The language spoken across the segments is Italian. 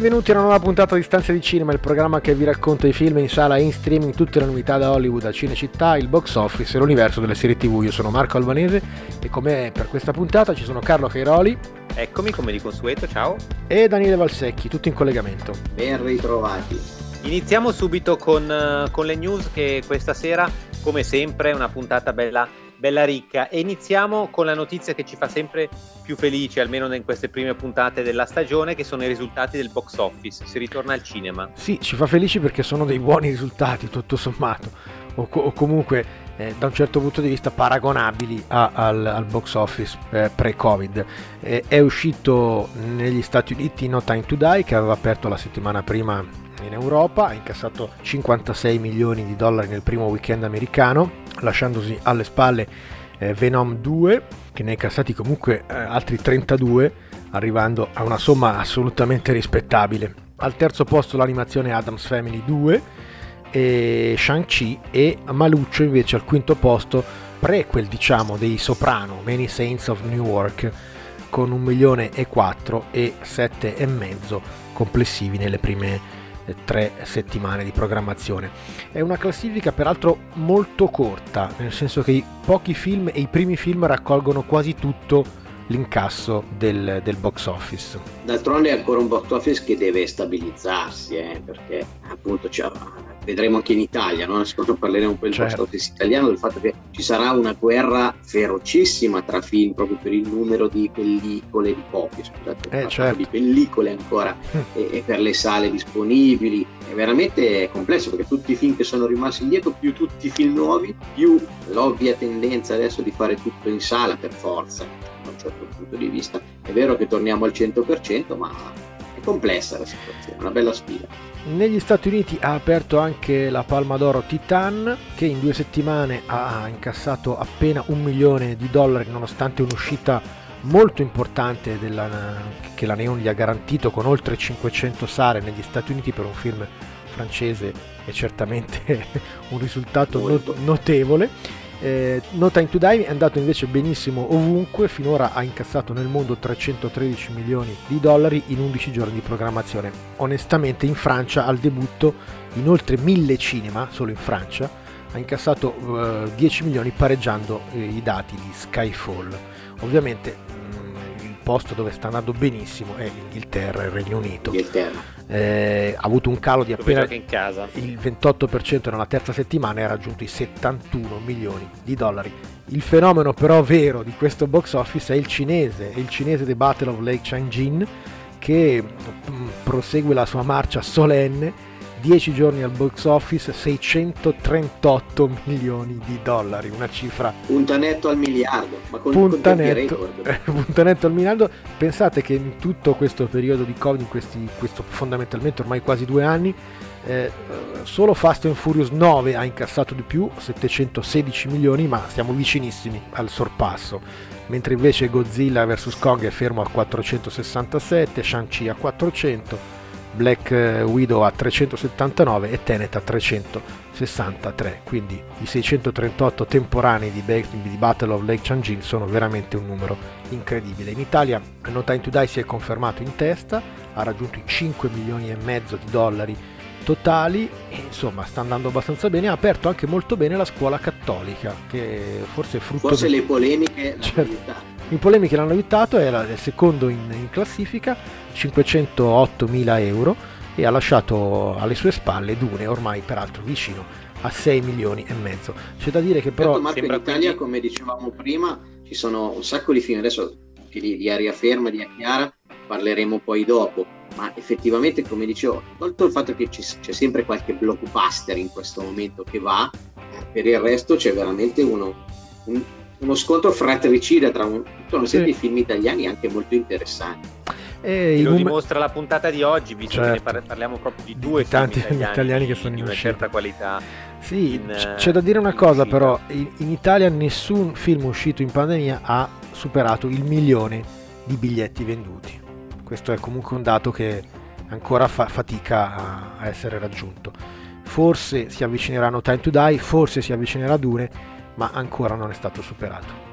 Benvenuti a una nuova puntata di Stanze di Cinema, il programma che vi racconta i film in sala e in streaming, tutte le novità da Hollywood a Cinecittà, il box office e l'universo delle serie TV. Io sono Marco Albanese e come per questa puntata ci sono Carlo Cairoli. Eccomi come di consueto, ciao. E Daniele Valsecchi, tutti in collegamento. Ben ritrovati. Iniziamo subito con, uh, con le news che questa sera, come sempre, è una puntata bella bella ricca. E iniziamo con la notizia che ci fa sempre più felici, almeno in queste prime puntate della stagione, che sono i risultati del box office. Si ritorna al cinema. Sì, ci fa felici perché sono dei buoni risultati, tutto sommato, o, o comunque eh, da un certo punto di vista paragonabili a, al, al, box office eh, pre-Covid. Eh, è uscito negli Stati Uniti No Time to Die, che aveva aperto la settimana prima in Europa, ha incassato 56 milioni di dollari nel primo weekend americano, lasciandosi alle spalle eh, Venom 2, che ne ha incassati comunque eh, altri 32, arrivando a una somma assolutamente rispettabile. Al terzo posto l'animazione Adams Family 2 e Shang-Chi e Maluccio invece al quinto posto, prequel diciamo dei Soprano, Many Saints of Newark, con 1 milione e 4 e 7 e mezzo complessivi nelle prime tre settimane di programmazione. È una classifica peraltro molto corta, nel senso che i pochi film e i primi film raccolgono quasi tutto l'incasso del, del box office. D'altronde è ancora un box office che deve stabilizzarsi, eh, perché appunto vedremo anche in Italia, no? secondo parleremo un po' del certo. box office italiano, del fatto che ci sarà una guerra ferocissima tra film proprio per il numero di pellicole, di copie, scusate, eh, certo. di pellicole ancora e, e, per le sale disponibili. È veramente complesso perché tutti i film che sono rimasti indietro, più tutti i film nuovi, più l'ovvia tendenza adesso di fare tutto in sala per forza, da un certo punto di vista. È vero che torniamo al 100%, ma è complessa la situazione, una bella sfida. Negli Stati Uniti ha aperto anche la Palma d'Oro Titan che in due settimane ha incassato appena un milione di dollari nonostante un'uscita molto importante della, che la Neon gli ha garantito con oltre 500 sale negli Stati Uniti per un film francese è certamente un risultato not- notevole eh, no Time to Die è andato invece benissimo ovunque, finora ha incassato nel mondo 313 milioni di dollari in 11 giorni di programmazione. Onestamente in Francia al debutto in oltre 1000 cinema, solo in Francia, ha incassato eh, 10 milioni pareggiando eh, i dati di Skyfall. Ovviamente posto dove sta andando benissimo è l'Inghilterra, il Regno Unito. Inghilterra eh, ha avuto un calo di appena il 28% nella terza settimana e ha raggiunto i 71 milioni di dollari. Il fenomeno però vero di questo box office è il cinese, è il cinese The Battle of Lake Changjin che mm, prosegue la sua marcia solenne 10 giorni al box office 638 milioni di dollari, una cifra puntanetto al miliardo, ma con, puntanetto, puntanetto al miliardo. Pensate che in tutto questo periodo di Covid, in questi, questo fondamentalmente ormai quasi due anni, eh, solo Fast and Furious 9 ha incassato di più, 716 milioni, ma siamo vicinissimi al sorpasso. Mentre invece Godzilla vs Kong è fermo a 467, Shang-Chi a 400, Black Widow a 379 e Tenet a 363 quindi i 638 temporanei di, Battle of Lake Changjin sono veramente un numero incredibile. In Italia No Time to Die si è confermato in testa ha raggiunto i 5 milioni e mezzo di dollari totali e insomma sta andando abbastanza bene. Ha aperto anche molto bene la scuola cattolica che forse è frutto forse di... le polemiche certo. in polemiche l'hanno aiutato era il secondo in, in classifica 508 mila euro e ha lasciato alle sue spalle Dune, ormai peraltro vicino a 6 milioni e mezzo. C'è da dire che però... Certo, Marco, in Italia, come dicevamo prima, ci sono un sacco di film, adesso di, di Aria Ferma, di Chiara, parleremo poi dopo, ma effettivamente, come dicevo, tolto il fatto che c'è sempre qualche blockbuster in questo momento che va, per il resto c'è veramente uno, un, uno scontro fratricida tra un, tutta una serie sì. di film italiani anche molto interessanti. E lo num- dimostra la puntata di oggi, visto certo. che ne par- parliamo proprio di due di tanti italiani, italiani, che sono di in una certa qualità. Sì, in, c'è da dire una cosa uscita. però, in, in Italia nessun film uscito in pandemia ha superato il milione di biglietti venduti. Questo è comunque un dato che ancora fa fatica a essere raggiunto. Forse si avvicineranno Time to Die, forse si avvicinerà Dune, ma ancora non è stato superato.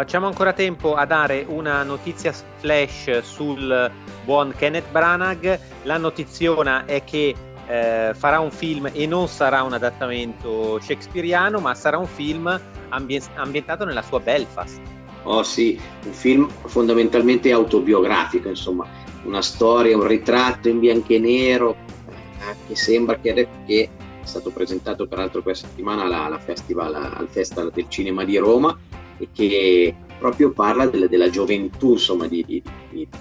Facciamo ancora tempo a dare una notizia flash sul buon Kenneth Branagh. La notiziona è che eh, farà un film e non sarà un adattamento shakespeariano, ma sarà un film ambien- ambientato nella sua Belfast. Oh sì, un film fondamentalmente autobiografico, insomma, una storia, un ritratto in bianco e nero eh, che sembra che, è stato presentato peraltro questa settimana alla, alla festival, al Festival del Cinema di Roma e che proprio parla della, della gioventù insomma, di, di,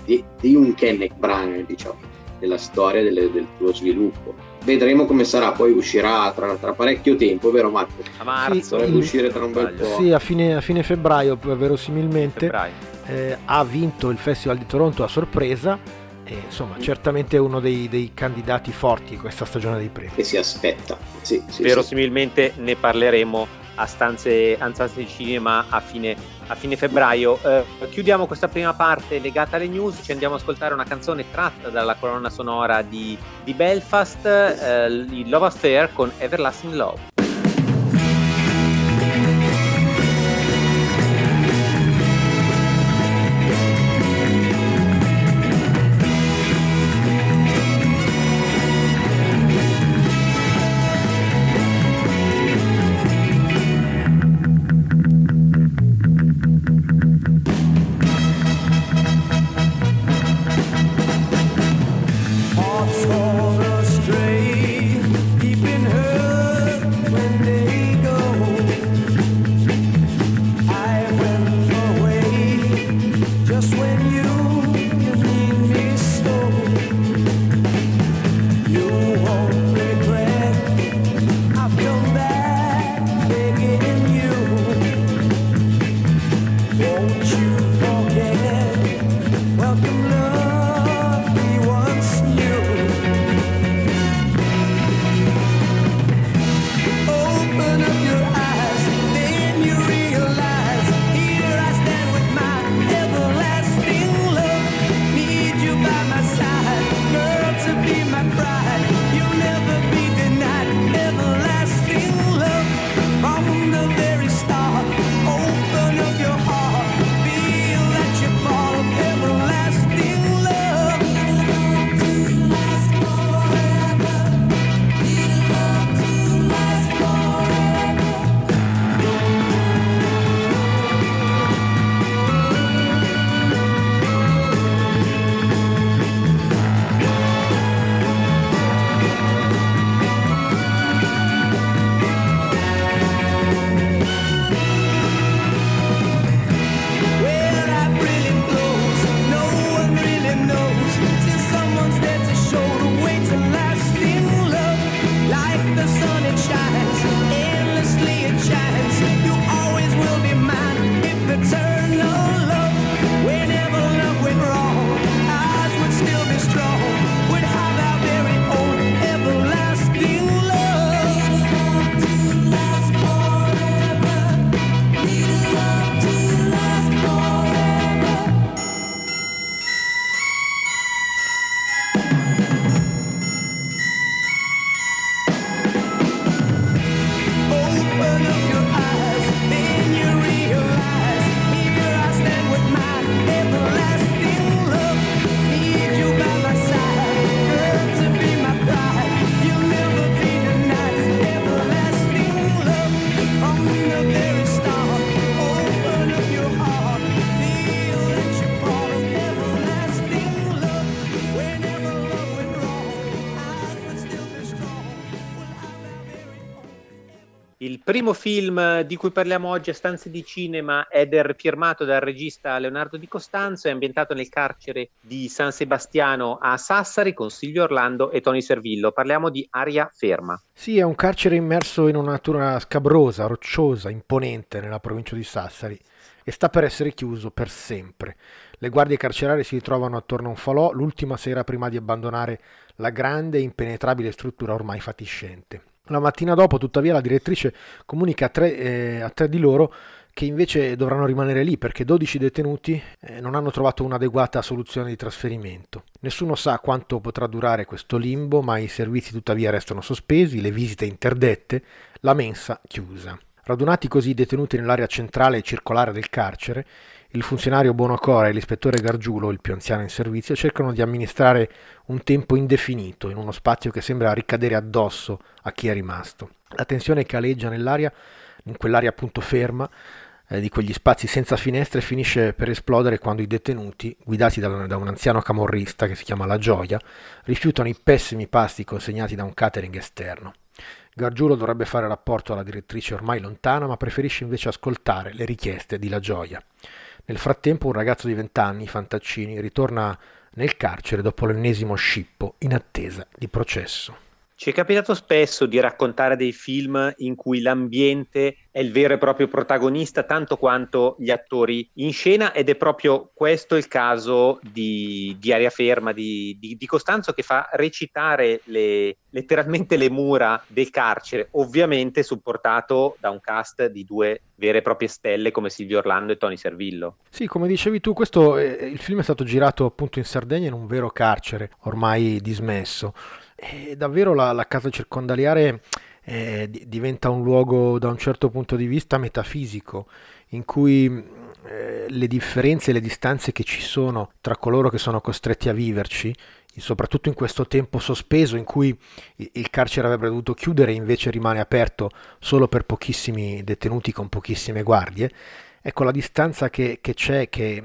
di, di, un Kenneth Branagh, diciamo, della storia del, del suo sviluppo. Vedremo come sarà, poi uscirà tra, tra parecchio tempo, vero Marco? A marzo. Dovrebbe uscire tra un bel po'. Sì, a fine, a fine febbraio, verosimilmente. Febbraio. Eh, ha vinto il Festival di Toronto a sorpresa. E, insomma, mm. certamente è uno dei, dei, candidati forti questa stagione dei premi. Che si aspetta. Sì, sì, Verosimilmente sì. ne parleremo a stanze, a stanze di cinema a fine, a fine febbraio. Eh, chiudiamo questa prima parte legata alle news, ci andiamo ad ascoltare una canzone tratta dalla colonna sonora di, di Belfast, eh, Love Affair con Everlasting Love. Primo film di cui parliamo oggi a Stanze di Cinema è del, firmato dal regista Leonardo Di Costanzo, è ambientato nel carcere di San Sebastiano a Sassari con Silvio Orlando e Tony Servillo. Parliamo di Aria Ferma. Sì, è un carcere immerso in una natura scabrosa, rocciosa, imponente nella provincia di Sassari e sta per essere chiuso per sempre. Le guardie carcerarie si ritrovano attorno a un falò l'ultima sera prima di abbandonare la grande e impenetrabile struttura ormai fatiscente. La mattina dopo, tuttavia, la direttrice comunica a tre, eh, a tre di loro che invece dovranno rimanere lì perché 12 detenuti eh, non hanno trovato un'adeguata soluzione di trasferimento. Nessuno sa quanto potrà durare questo limbo, ma i servizi tuttavia restano sospesi, le visite interdette, la mensa chiusa. Radunati così i detenuti nell'area centrale e circolare del carcere, il funzionario Buonocore e l'ispettore Gargiulo, il più anziano in servizio, cercano di amministrare un tempo indefinito in uno spazio che sembra ricadere addosso a chi è rimasto. La tensione che aleggia nell'aria, in quell'aria appunto ferma, eh, di quegli spazi senza finestre finisce per esplodere quando i detenuti, guidati da, da un anziano camorrista che si chiama La Gioia, rifiutano i pessimi pasti consegnati da un catering esterno. Gargiulo dovrebbe fare rapporto alla direttrice ormai lontana, ma preferisce invece ascoltare le richieste di La Gioia. Nel frattempo un ragazzo di vent'anni, Fantaccini, ritorna nel carcere dopo l'ennesimo scippo in attesa di processo. Ci è capitato spesso di raccontare dei film in cui l'ambiente è il vero e proprio protagonista tanto quanto gli attori in scena ed è proprio questo il caso di, di Aria Ferma, di, di, di, Costanzo che fa recitare le, letteralmente le mura del carcere, ovviamente supportato da un cast di due vere e proprie stelle come Silvio Orlando e Tony Servillo. Sì, come dicevi tu, questo, eh, il film è stato girato appunto in Sardegna in un vero carcere ormai dismesso e davvero la, la casa circondariale eh, diventa un luogo da un certo punto di vista metafisico, in cui eh, le differenze e le distanze che ci sono tra coloro che sono costretti a viverci, soprattutto in questo tempo sospeso in cui il carcere avrebbe dovuto chiudere e invece rimane aperto solo per pochissimi detenuti con pochissime guardie, ecco la distanza che, che c'è, che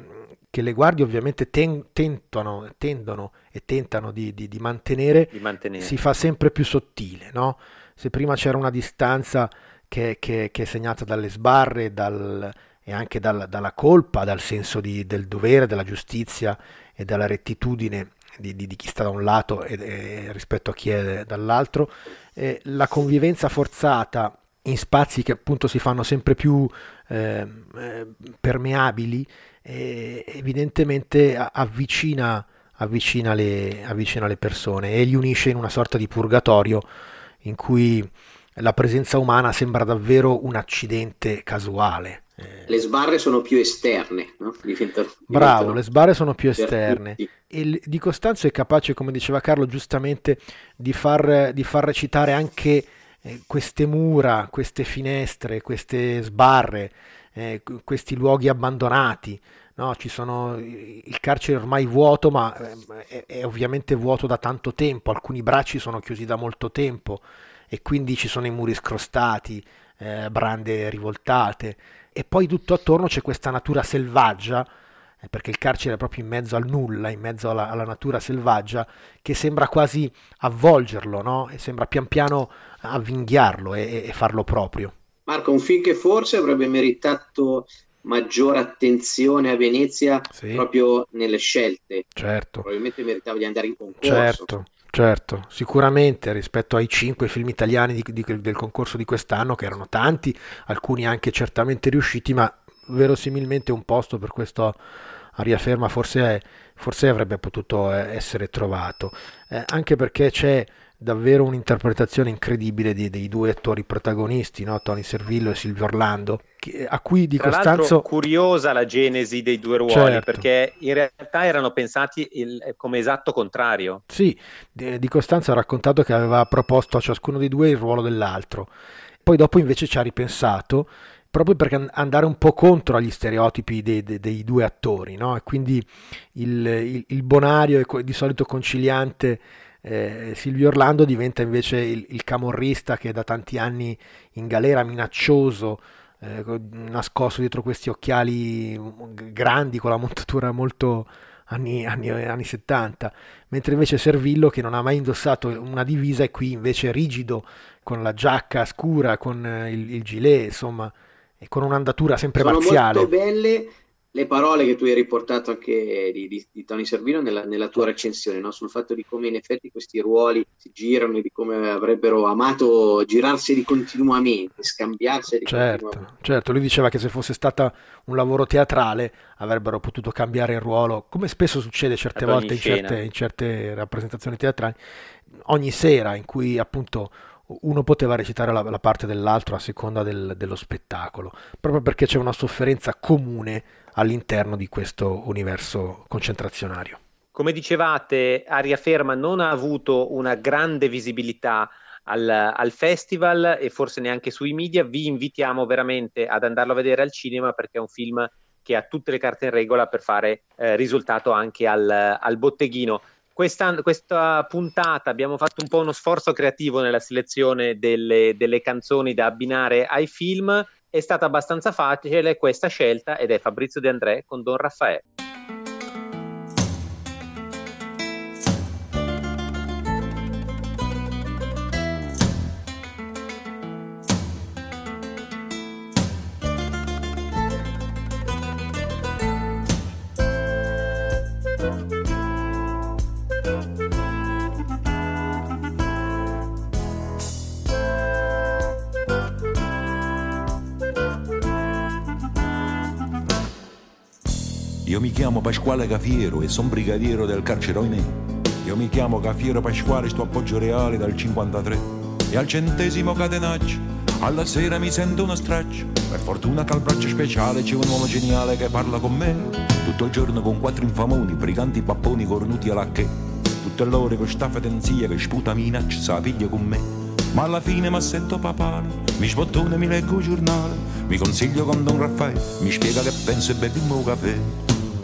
che le guardie ovviamente ten, tentano, tendono e tentano di, di, di, mantenere, di, mantenere, si fa sempre più sottile. No? Se prima c'era una distanza che, che, che è segnata dalle sbarre dal, e anche dal, dalla colpa, dal senso del dovere, della giustizia e della rettitudine di, chi sta da un lato e, e rispetto a chi è dall'altro, eh, la convivenza forzata in spazi che appunto si fanno sempre più eh, eh, permeabili eh, evidentemente avvicina, avvicina, le, avvicina le persone e li unisce in una sorta di purgatorio in cui la presenza umana sembra davvero un accidente casuale. Eh. Le sbarre sono più esterne, no? diventano, Bravo, diventano le sbarre sono più esterne. E di Costanzo è capace, come diceva Carlo giustamente, di far, di far recitare anche eh, queste mura, queste finestre, queste sbarre, eh, questi luoghi abbandonati. No, sono, il carcere è ormai vuoto, ma eh, è, è, ovviamente vuoto da tanto tempo, alcuni bracci sono chiusi da molto tempo e quindi ci sono i muri scrostati, eh, brande rivoltate e poi tutto attorno c'è questa natura selvaggia, eh, perché il carcere è proprio in mezzo al nulla, in mezzo alla, alla natura selvaggia, che sembra quasi avvolgerlo, no? sembra pian piano avvinghiarlo e, e farlo proprio. Marco, un film che forse avrebbe meritato maggiore attenzione a Venezia sì. proprio nelle scelte. Certo. Probabilmente meritava di andare in concorso. Certo. Certo, sicuramente rispetto ai cinque film italiani di, di, del concorso di quest'anno, che erano tanti, alcuni anche certamente riusciti, ma verosimilmente un posto per questo aria ferma forse, forse avrebbe potuto eh, essere trovato, eh, anche perché c'è davvero un'interpretazione incredibile di, dei due attori protagonisti, no? Tony Servillo e Silvio Orlando, che, a cui di Tra Costanzo... curiosa la genesi dei due ruoli, certo. perché in realtà erano pensati il, come esatto contrario. Sì, di, di Costanzo ha raccontato che aveva proposto a ciascuno dei due il ruolo dell'altro, poi dopo invece ci ha ripensato proprio per andare un po' contro agli stereotipi dei, dei, dei due attori, no? E quindi il, il, il bonario e di solito conciliante eh, Silvio Orlando diventa invece il, il, camorrista che da tanti anni in galera minaccioso, eh, nascosto dietro questi occhiali grandi con la montatura molto anni, anni, anni 70, mentre invece Servillo che non ha mai indossato una divisa è qui invece rigido con la giacca scura, con il, il gilet, insomma, e con un'andatura sempre Sono marziale. Molto belle le parole che tu hai riportato anche di, di, di Tony Servino nella, nella tua recensione, no? sul fatto di come in effetti questi ruoli si girano e di come avrebbero amato girarseli continuamente, scambiarseli certo, continuamente. Certo, lui diceva che se fosse stato un lavoro teatrale avrebbero potuto cambiare il ruolo, come spesso succede certe volte in certe, in certe rappresentazioni teatrali, ogni sera in cui appunto uno poteva recitare la, la parte dell'altro a seconda del, dello spettacolo, proprio perché c'è una sofferenza comune all'interno di questo universo concentrazionario. Come dicevate, Aria Ferma non ha avuto una grande visibilità al, al, festival e forse neanche sui media. Vi invitiamo veramente ad andarlo a vedere al cinema perché è un film che ha tutte le carte in regola per fare eh, risultato anche al, al botteghino. Questa, questa, puntata abbiamo fatto un po' uno sforzo creativo nella selezione delle, delle canzoni da abbinare ai film è stata abbastanza facile questa scelta ed è Fabrizio De André con Don Raffaele. Io mi chiamo Pasquale Cafiero e sono brigadiero del carcere Oinè. Io mi chiamo Cafiero Pasquale, sto appoggio reale dal 53. E al centesimo catenaccio, alla sera mi sento uno straccio. Per fortuna che al braccio speciale c'è un uomo geniale che parla con me. Tutto il giorno con quattro infamoni, briganti papponi cornuti alla che. Tutte l'ore con sta fedenzia che sputa minaccia, sa figlia con me. Ma alla fine mi sento papale, mi sbottone, mi leggo il giornale, mi consiglio con Don Raffaele, mi spiega che penso e beviamo caffè.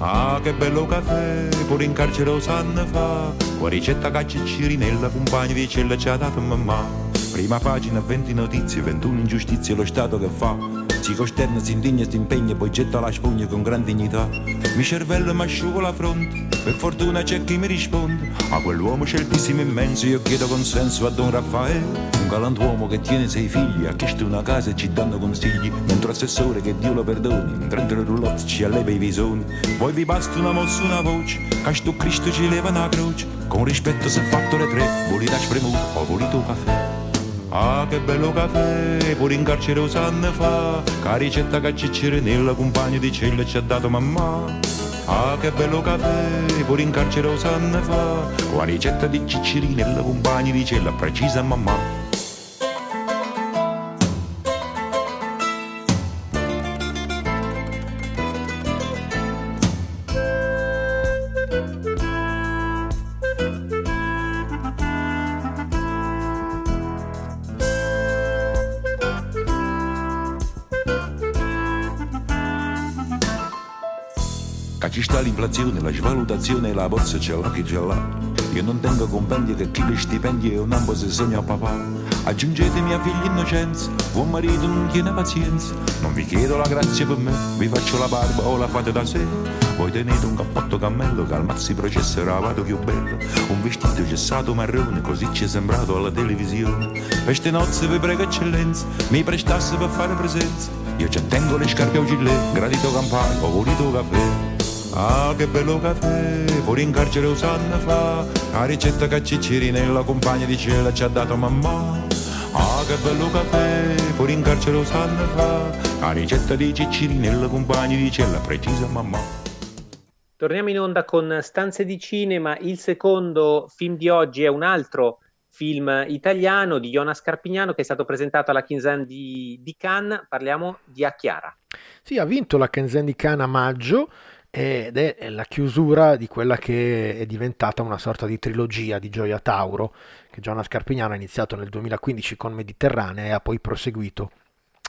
Ah, che bello caffè, pure in carcere lo sanno fa. Qua ricetta caccia cirinella, compagni di cella ci ha dato mamma. Prima pagina, 20 notizie, 21 ingiustizie, lo Stato che fa. Si costerna, si indigna, si impegna, poi getta la spugna con gran dignità. Mi cervello mi asciugo la fronte, per fortuna c'è chi mi risponde. A quell'uomo sceltissimo immenso io chiedo consenso a Don Raffaele. Un galantuomo che tiene sei figli, ha chiesto una casa e ci danno consigli. Mentre assessore che Dio lo perdoni, in 30 roulotte ci alleva i visoni. Poi vi basta una mossa, una voce, che sto Cristo ci leva una croce. Con rispetto se fatto le tre, volete spremuto o volete caffè. Ah, che bello caffè, pure in carcere sanno fa, che ricetta che ci nella compagna di cella ci ha dato mamma. Ah, che bello caffè, pure in carcere sanno fa, con ricetta di ciccirinella, compagni di cella precisa mamma. Sta l'inflazione, la svalutazione e la borsa c'è là che c'è là. Io non tengo compendi che chi li stipendi è un ambo se segna a papà. Aggiungetemi a figli innocenza, buon marito non tiene pazienza. Non vi chiedo la grazia per me, vi faccio la barba o la fate da sé. Voi tenete un cappotto cammello che al mazzi processo era vado più bello. Un vestito gessato marrone, così ci è sembrato alla televisione. Queste nozze vi prego eccellenza, mi prestasse per fare presenza. Io ci tengo le scarpe a gilet, gradito campano, ho voluto caffè. Ah, che bello caffè, pure in carcere lo sanno fa, la ricetta che Ciccirinella, compagna di cella, ci ha dato mamma. Ah, che bello caffè, pure in carcere lo sanno fa, la ricetta di Ciccirinella, compagna di cella, precisa mamma. Torniamo in onda con Stanze di Cinema, il secondo film di oggi è un altro film italiano di Jonas Carpignano che è stato presentato alla Kinsan di, di Cannes, parliamo di A Chiara. Sì, ha vinto la Kinsan di Cannes a maggio, ed è la chiusura di quella che è diventata una sorta di trilogia di Gioia Tauro che Giovanna Scarpignano ha iniziato nel 2015 con Mediterranea e ha poi proseguito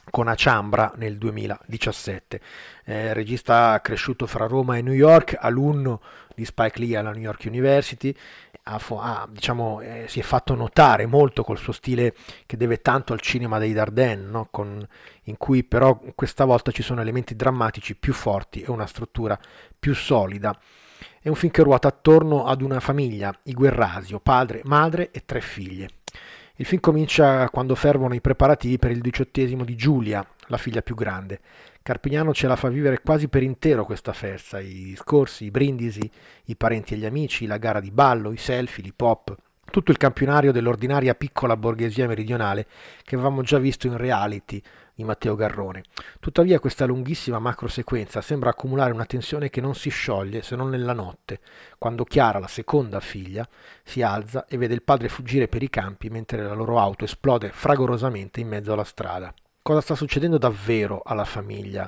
con Aciambra nel 2017. Eh, regista cresciuto fra Roma e New York, alunno di Spike Lee alla New York University, ha, ha, diciamo, eh, si è fatto notare molto col suo stile che deve tanto al cinema dei Dardenne, no? Con, in cui però questa volta ci sono elementi drammatici più forti e una struttura più solida. È un film che ruota attorno ad una famiglia, i Guerrasio, padre, madre e tre figlie. Il film comincia quando fervono i preparativi per il diciottesimo di Giulia, la figlia più grande. Carpignano ce la fa vivere quasi per intero questa festa, i discorsi, i brindisi, i parenti e gli amici, la gara di ballo, i selfie, l'hip hop, tutto il campionario dell'ordinaria piccola borghesia meridionale che avevamo già visto in reality di Matteo Garrone. Tuttavia questa lunghissima macro sequenza sembra accumulare una tensione che non si scioglie se non nella notte, quando Chiara, la seconda figlia, si alza e vede il padre fuggire per i campi mentre la loro auto esplode fragorosamente in mezzo alla strada cosa sta succedendo davvero alla famiglia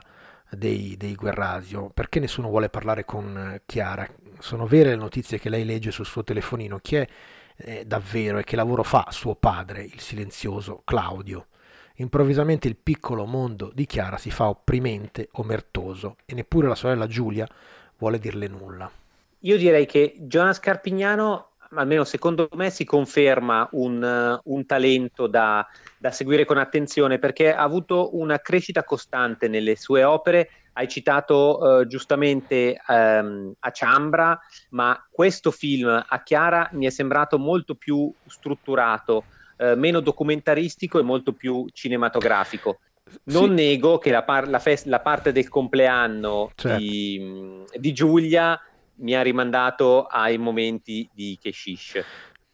dei, dei Guerrasio, perché nessuno vuole parlare con eh, Chiara. Sono vere le notizie che lei legge sul suo telefonino, chi è eh, davvero e che lavoro fa suo padre, il silenzioso Claudio. Improvvisamente il piccolo mondo di Chiara si fa opprimente, omertoso e neppure la sorella Giulia vuole dirle nulla. Io direi che Jonas Carpignano almeno secondo me si conferma un, un talento da, da, seguire con attenzione perché ha avuto una crescita costante nelle sue opere. Hai citato eh, giustamente ehm, a Ciambra, ma questo film a Chiara mi è sembrato molto più strutturato, eh, meno documentaristico e molto più cinematografico. Non sì. nego che la, par- la, fest- la, parte del compleanno certo. di, di Giulia mi ha rimandato ai momenti di Keshish.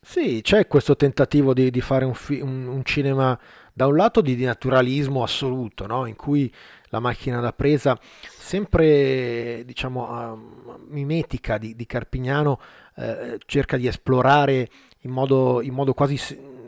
Sì, c'è questo tentativo di, di fare un, fi- un, un, cinema da un lato di, di naturalismo assoluto, no? in cui la macchina da presa, sempre diciamo uh, mimetica di, di Carpignano, uh, cerca di esplorare in modo, in modo quasi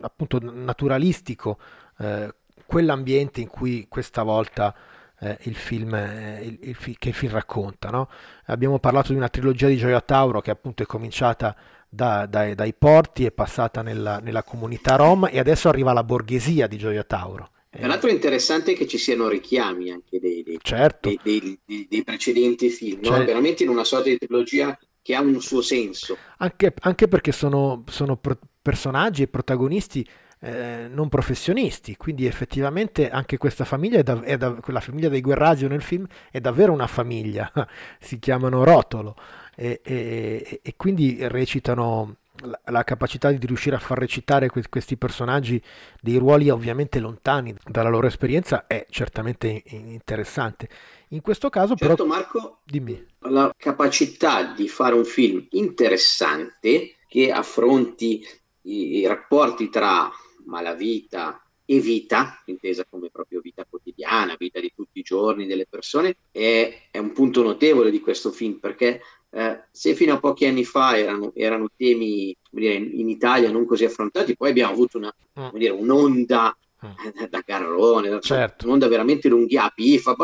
appunto naturalistico uh, quell'ambiente in cui questa volta eh, il film, eh, il, il, che il film racconta. No? Abbiamo parlato di una trilogia di Gioia Tauro che appunto è cominciata da, dai, dai, porti, è passata nella, nella, comunità rom e adesso arriva la borghesia di Gioia Tauro. Tra l'altro è interessante che ci siano richiami anche dei, dei, certo. dei, dei precedenti film, no? certo. veramente in una sorta di trilogia che ha un suo senso. Anche, anche perché sono, sono personaggi e protagonisti eh, non professionisti, quindi effettivamente anche questa famiglia, è da, è da, quella famiglia dei Guerrasio nel film è davvero una famiglia, si chiamano Rotolo e, e, e quindi recitano la, la, capacità di riuscire a far recitare que- questi personaggi dei ruoli ovviamente lontani dalla loro esperienza è certamente interessante. In questo caso certo, però... Marco, dimmi. La capacità di fare un film interessante che affronti i, i rapporti tra malavita e vita, intesa come proprio vita quotidiana, vita di tutti i giorni delle persone, è, è un punto notevole di questo film perché eh, se fino a pochi anni fa erano, erano temi dire, in, Italia non così affrontati, poi abbiamo avuto una, mm. dire, un'onda mm. da Garrone, certo. un'onda veramente lunghia, pifa,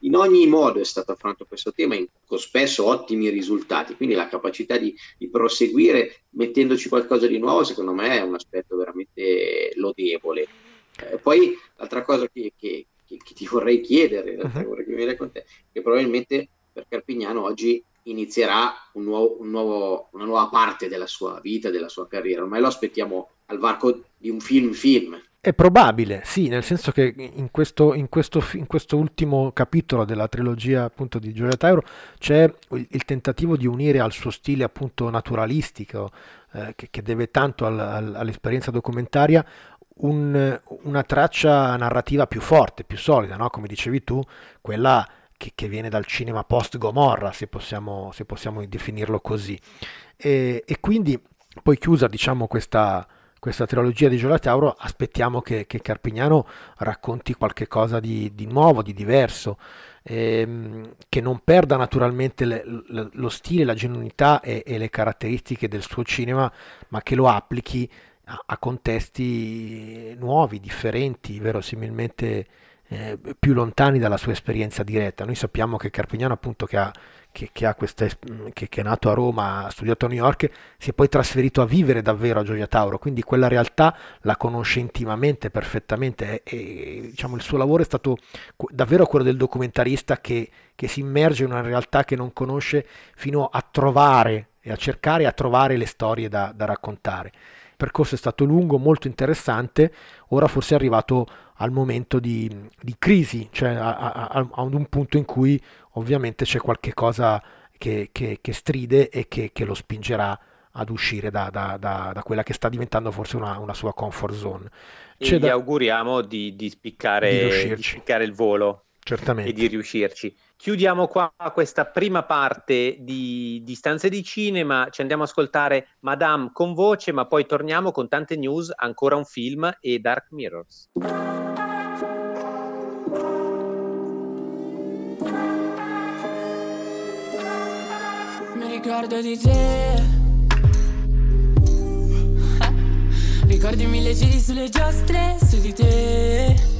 in ogni modo è stato affrontato questo tema con spesso ottimi risultati, quindi la capacità di, di, proseguire mettendoci qualcosa di nuovo secondo me è un aspetto veramente lodevole. Eh, poi l'altra cosa che, che, che, che, ti vorrei chiedere, uh-huh. vorrei chiedere con te, che probabilmente per Carpignano oggi inizierà un nuovo, un nuovo, una nuova parte della sua vita, della sua carriera, ormai lo aspettiamo al varco di un film-film, è probabile, sì, nel senso che in questo, in questo, in questo ultimo capitolo della trilogia appunto di Giulia Tauro c'è il, il, tentativo di unire al suo stile appunto naturalistico, eh, che, che, deve tanto al, al, all'esperienza documentaria, un, una traccia narrativa più forte, più solida, no? come dicevi tu, quella che, che viene dal cinema post-Gomorra, se possiamo, se possiamo definirlo così. E, e quindi poi chiusa diciamo questa questa trilogia di Giola Tauro aspettiamo che, che, Carpignano racconti qualche cosa di, di nuovo, di diverso, ehm, che non perda naturalmente le, lo stile, la genuinità e, e, le caratteristiche del suo cinema, ma che lo applichi a, a contesti nuovi, differenti, verosimilmente eh, più lontani dalla sua esperienza diretta. Noi sappiamo che Carpignano appunto che ha che, che, queste, che, che, è nato a Roma, ha studiato a New York, si è poi trasferito a vivere davvero a Gioia Tauro, quindi quella realtà la conosce intimamente, perfettamente e, e diciamo, il suo lavoro è stato davvero quello del documentarista che, che si immerge in una realtà che non conosce fino a trovare e a cercare e a trovare le storie da, da raccontare. Percorso è stato lungo, molto interessante, ora forse è arrivato al momento di, di crisi, cioè a, a, a, un punto in cui ovviamente c'è qualche cosa che, che, che stride e che, che, lo spingerà ad uscire da, da, da, da, quella che sta diventando forse una, una sua comfort zone. C'è e gli auguriamo di, di, spiccare, di spiccare il volo Certamente. e di riuscirci. Chiudiamo qua questa prima parte di, di stanze di cinema, ci andiamo a ascoltare Madame con voce, ma poi torniamo con tante news, ancora un film e Dark Mirrors. Mi ricordo di te Ricordi mille giri sulle giostre su di te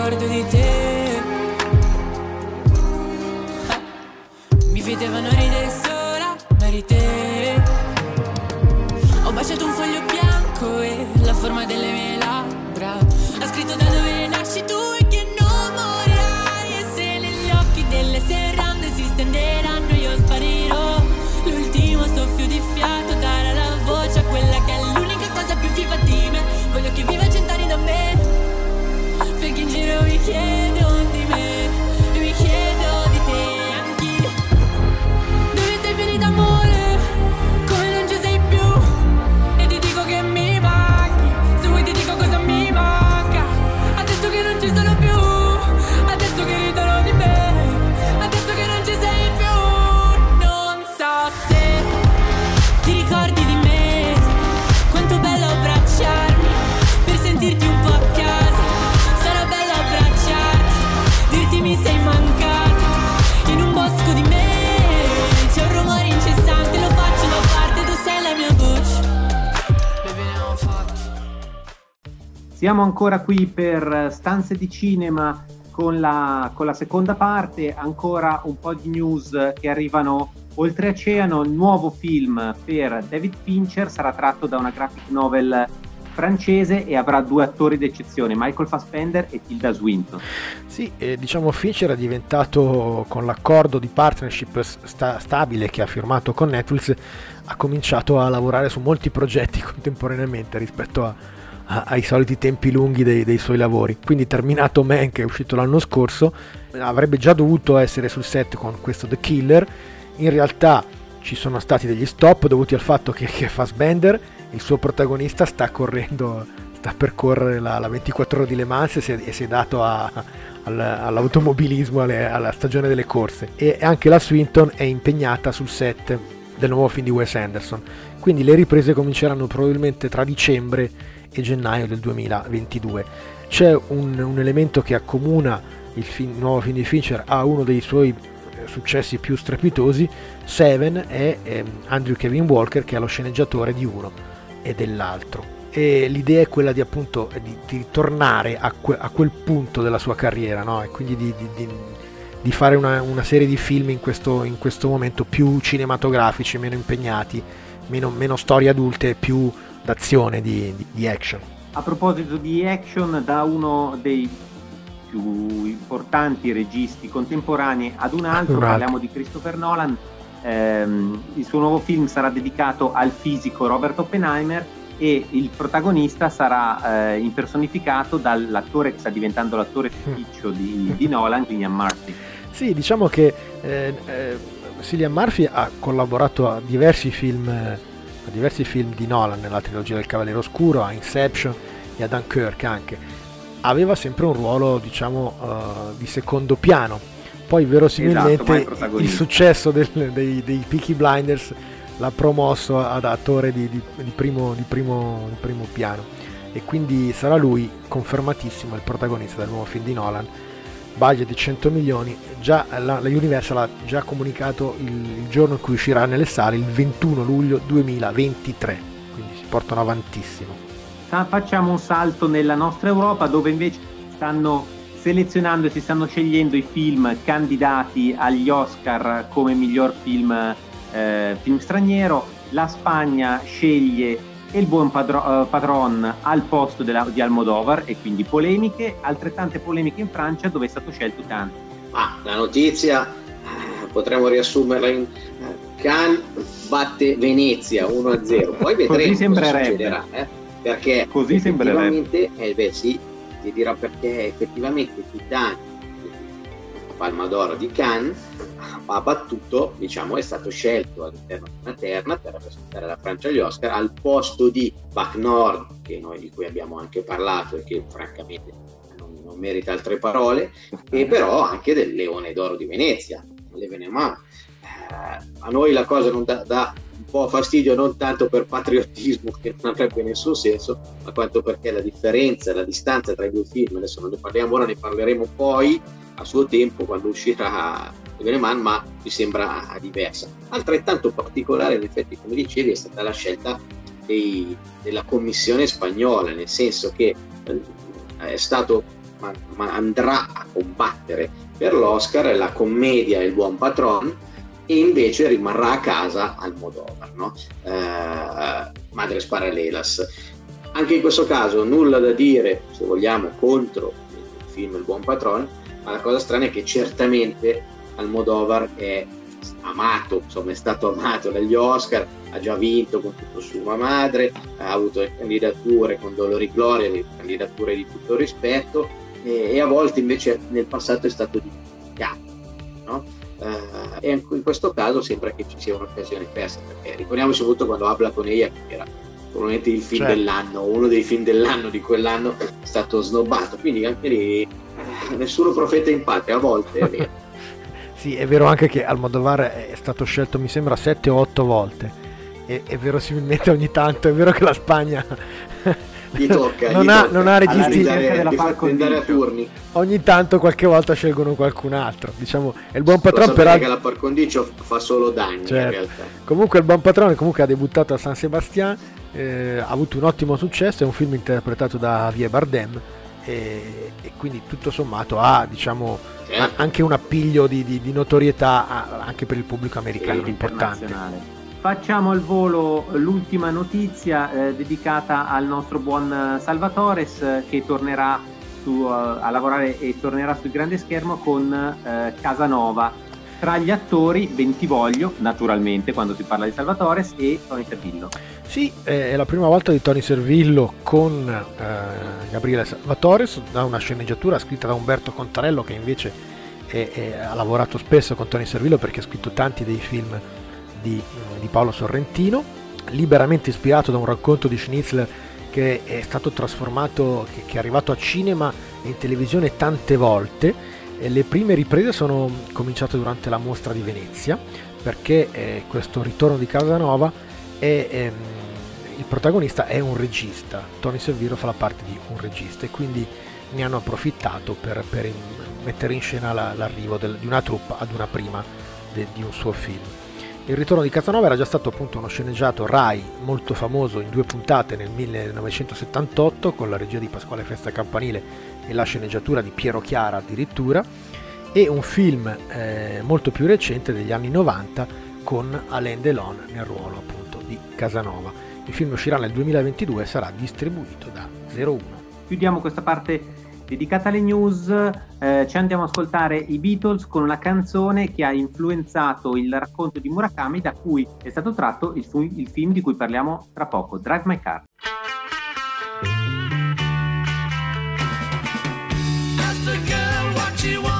ricordo di te. Siamo ancora qui per stanze di cinema con la, con la seconda parte, ancora un po' di news che arrivano Oltreoceano, il nuovo film per David Fincher, sarà tratto da una graphic novel francese e avrà due attori d'eccezione, Michael Fassbender e Tilda Swinton. Sì, eh, diciamo Fincher è diventato con l'accordo di partnership sta- stabile che ha firmato con Netflix, ha cominciato a lavorare su molti progetti contemporaneamente rispetto a, ai soliti tempi lunghi dei, dei suoi lavori. Quindi terminato Man che è uscito l'anno scorso, avrebbe già dovuto essere sul set con questo The Killer in realtà ci sono stati degli stop dovuti al fatto che, che Fassbender, il suo protagonista, sta correndo, sta per correre la, la 24 ore di Le Mans e si è, e si è dato a, al, all'automobilismo, alle, alla stagione delle corse. E anche la Swinton è impegnata sul set del nuovo film di Wes Anderson. Quindi le riprese cominceranno probabilmente tra dicembre e gennaio del 2022. C'è un, un elemento che accomuna il, film, il nuovo film di Fincher a uno dei suoi successi più strepitosi, Seven è ehm, Andrew Kevin Walker che è lo sceneggiatore di uno e dell'altro. E l'idea è quella di appunto di, di tornare a, que, a, quel punto della sua carriera, no? e quindi di, di, di fare una, una, serie di film in questo, in questo, momento più cinematografici, meno impegnati, meno, meno storie adulte, più d'azione, di, di action. A proposito di action, da uno dei più importanti registi contemporanei ad un altro, un parliamo di Christopher Nolan. Ehm, il suo nuovo film sarà dedicato al fisico Robert Oppenheimer e il protagonista sarà eh, impersonificato dall'attore che sta diventando l'attore ficticio di, di Nolan, Cillian Murphy. Sì, diciamo che eh, eh, Cillian Murphy ha collaborato a diversi film, a diversi film di Nolan, nella trilogia del Cavaliere Oscuro, a Inception e a Dunkirk anche aveva sempre un ruolo diciamo uh, di secondo piano. Poi verosimilmente esatto, il successo del, dei, dei Peaky Blinders l'ha promosso ad attore di, di, di, primo, di, primo, di primo piano. E quindi sarà lui confermatissimo il protagonista del nuovo film di Nolan budget di 100 milioni già la, la Universal ha già comunicato il, il, giorno in cui uscirà nelle sale il 21 luglio 2023 quindi si portano avantissimo. Facciamo un salto nella nostra Europa dove invece stanno selezionando e si stanno scegliendo i film candidati agli Oscar come miglior film, eh, film straniero. La Spagna sceglie il buon padro- uh, Padron al posto della, di Almodovar e quindi polemiche, altrettante polemiche in Francia dove è stato scelto Cannes. Ah, la notizia eh, potremmo riassumerla in eh, Cannes batte Venezia 1-0, poi vedremo cosa succederà, eh? perché Così effettivamente, eh, beh sì, ti dirò perché effettivamente Titanic, Palma d'Oro di Cannes, ha battuto, diciamo, è stato scelto all'interno di una terna per rappresentare la Francia agli Oscar al posto di Bac Nord, che noi, di cui abbiamo anche parlato e che francamente non, non merita altre parole, e però anche del Leone d'Oro di Venezia, l'Evenement. Eh, a noi la cosa non dà, dà un po' fastidio non tanto per patriottismo che non avrebbe nessun senso, ma quanto perché la differenza, la distanza tra i due film, adesso non ne parliamo ora, ne parleremo poi a suo tempo quando uscirà Veneman, ma mi sembra diversa. Altrettanto particolare, in effetti, come dicevi, è stata la scelta dei, della commissione spagnola, nel senso che eh, è stato, ma, ma andrà a combattere per l'Oscar la commedia Il buon patron e invece rimarrà a casa al Modovar, no? eh, Madres Paralelas. Anche in questo caso nulla da dire, se vogliamo, contro il film Il buon patron, ma la cosa strana è che certamente Almodovar è amato, insomma è stato amato dagli Oscar, ha già vinto con tutto sua madre, ha avuto candidature con dolore e gloria, candidature di tutto rispetto e, e, a volte invece nel passato è stato dimenticato. No? Uh, e in questo caso sembra che ci sia un'occasione persa, perché ricordiamoci molto quando Abla Coneia, che era probabilmente il film certo. dell'anno, uno dei film dell'anno di quell'anno, è stato snobbato, quindi anche lì eh, nessuno profeta in patria, a volte è vero. Sì, è vero anche che Almodovar è stato scelto, mi sembra, 7 o 8 volte. E, e verosimilmente ogni tanto è vero che la Spagna gli tocca, non, gli ha, tocca. non ha registrato andare a turni. Ogni tanto, qualche volta scelgono qualcun altro. Diciamo, è il buon patrono per che la par condicio fa solo danni certo. in realtà. Comunque il buon patrono comunque ha debuttato a San Sebastian, eh, ha avuto un ottimo successo, è un film interpretato da Javier Bardem e, e quindi tutto sommato ha diciamo certo. anche un appiglio di, di, di, notorietà anche per il pubblico americano importante. Facciamo al volo l'ultima notizia eh, dedicata al nostro buon Salvatores eh, che tornerà su, uh, a lavorare e tornerà sul grande schermo con uh, Casanova. Tra gli attori Bentivoglio, naturalmente quando si parla di Salvatores, e Tony Servillo. Sì, è la prima volta di Tony Servillo con eh, Gabriele Salvatores, da una sceneggiatura scritta da Umberto Contarello che invece è, è, ha lavorato spesso con Tony Servillo perché ha scritto tanti dei film di, di Paolo Sorrentino, liberamente ispirato da un racconto di Schnitzler che è stato trasformato, che, che è arrivato a cinema e in televisione tante volte. Le prime riprese sono cominciate durante la mostra di Venezia perché eh, questo ritorno di Casanova è, ehm, il protagonista è un regista, Tony Serviro fa la parte di un regista e quindi ne hanno approfittato per, per in, mettere in scena la, l'arrivo del, di una troupe ad una prima de, di un suo film. Il ritorno di Casanova era già stato appunto uno sceneggiato Rai molto famoso in due puntate nel 1978 con la regia di Pasquale Festa Campanile e la sceneggiatura di Piero Chiara addirittura e un film eh, molto più recente degli anni 90 con Alain Delon nel ruolo appunto di Casanova. Il film uscirà nel 2022 e sarà distribuito da 01. Chiudiamo questa parte dedicata alle news, eh, ci andiamo ad ascoltare i Beatles con una canzone che ha influenzato il racconto di Murakami da cui è stato tratto il, fu- il film di cui parliamo tra poco, Drive My Car. she you want.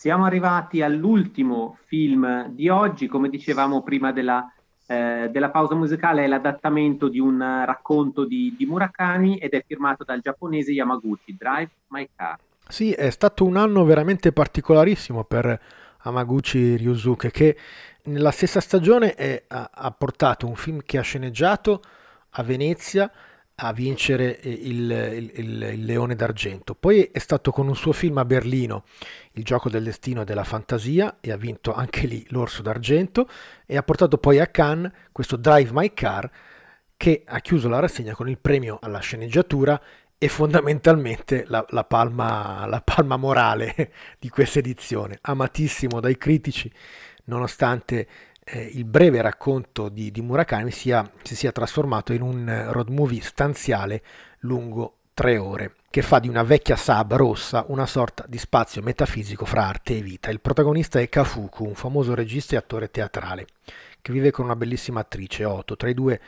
Siamo arrivati all'ultimo film di oggi, come dicevamo prima della, eh, della pausa musicale, è l'adattamento di un racconto di, di, Murakami ed è firmato dal giapponese Yamaguchi, Drive My Car. Sì, è stato un anno veramente particolarissimo per Amaguchi Ryusuke che nella stessa stagione è, ha, ha portato un film che ha sceneggiato a Venezia a vincere il, il, il, il, Leone d'Argento. Poi è stato con un suo film a Berlino, Il gioco del destino e della fantasia, e ha vinto anche lì l'Orso d'Argento, e ha portato poi a Cannes questo Drive My Car, che ha chiuso la rassegna con il premio alla sceneggiatura e fondamentalmente la, la, palma, la palma morale di questa edizione. Amatissimo dai critici, nonostante eh, il breve racconto di, di Murakami sia, si sia trasformato in un road movie stanziale lungo tre ore, che fa di una vecchia Saab rossa una sorta di spazio metafisico fra arte e vita. Il protagonista è Kafuku, un famoso regista e attore teatrale, che vive con una bellissima attrice, Otto, tra i due,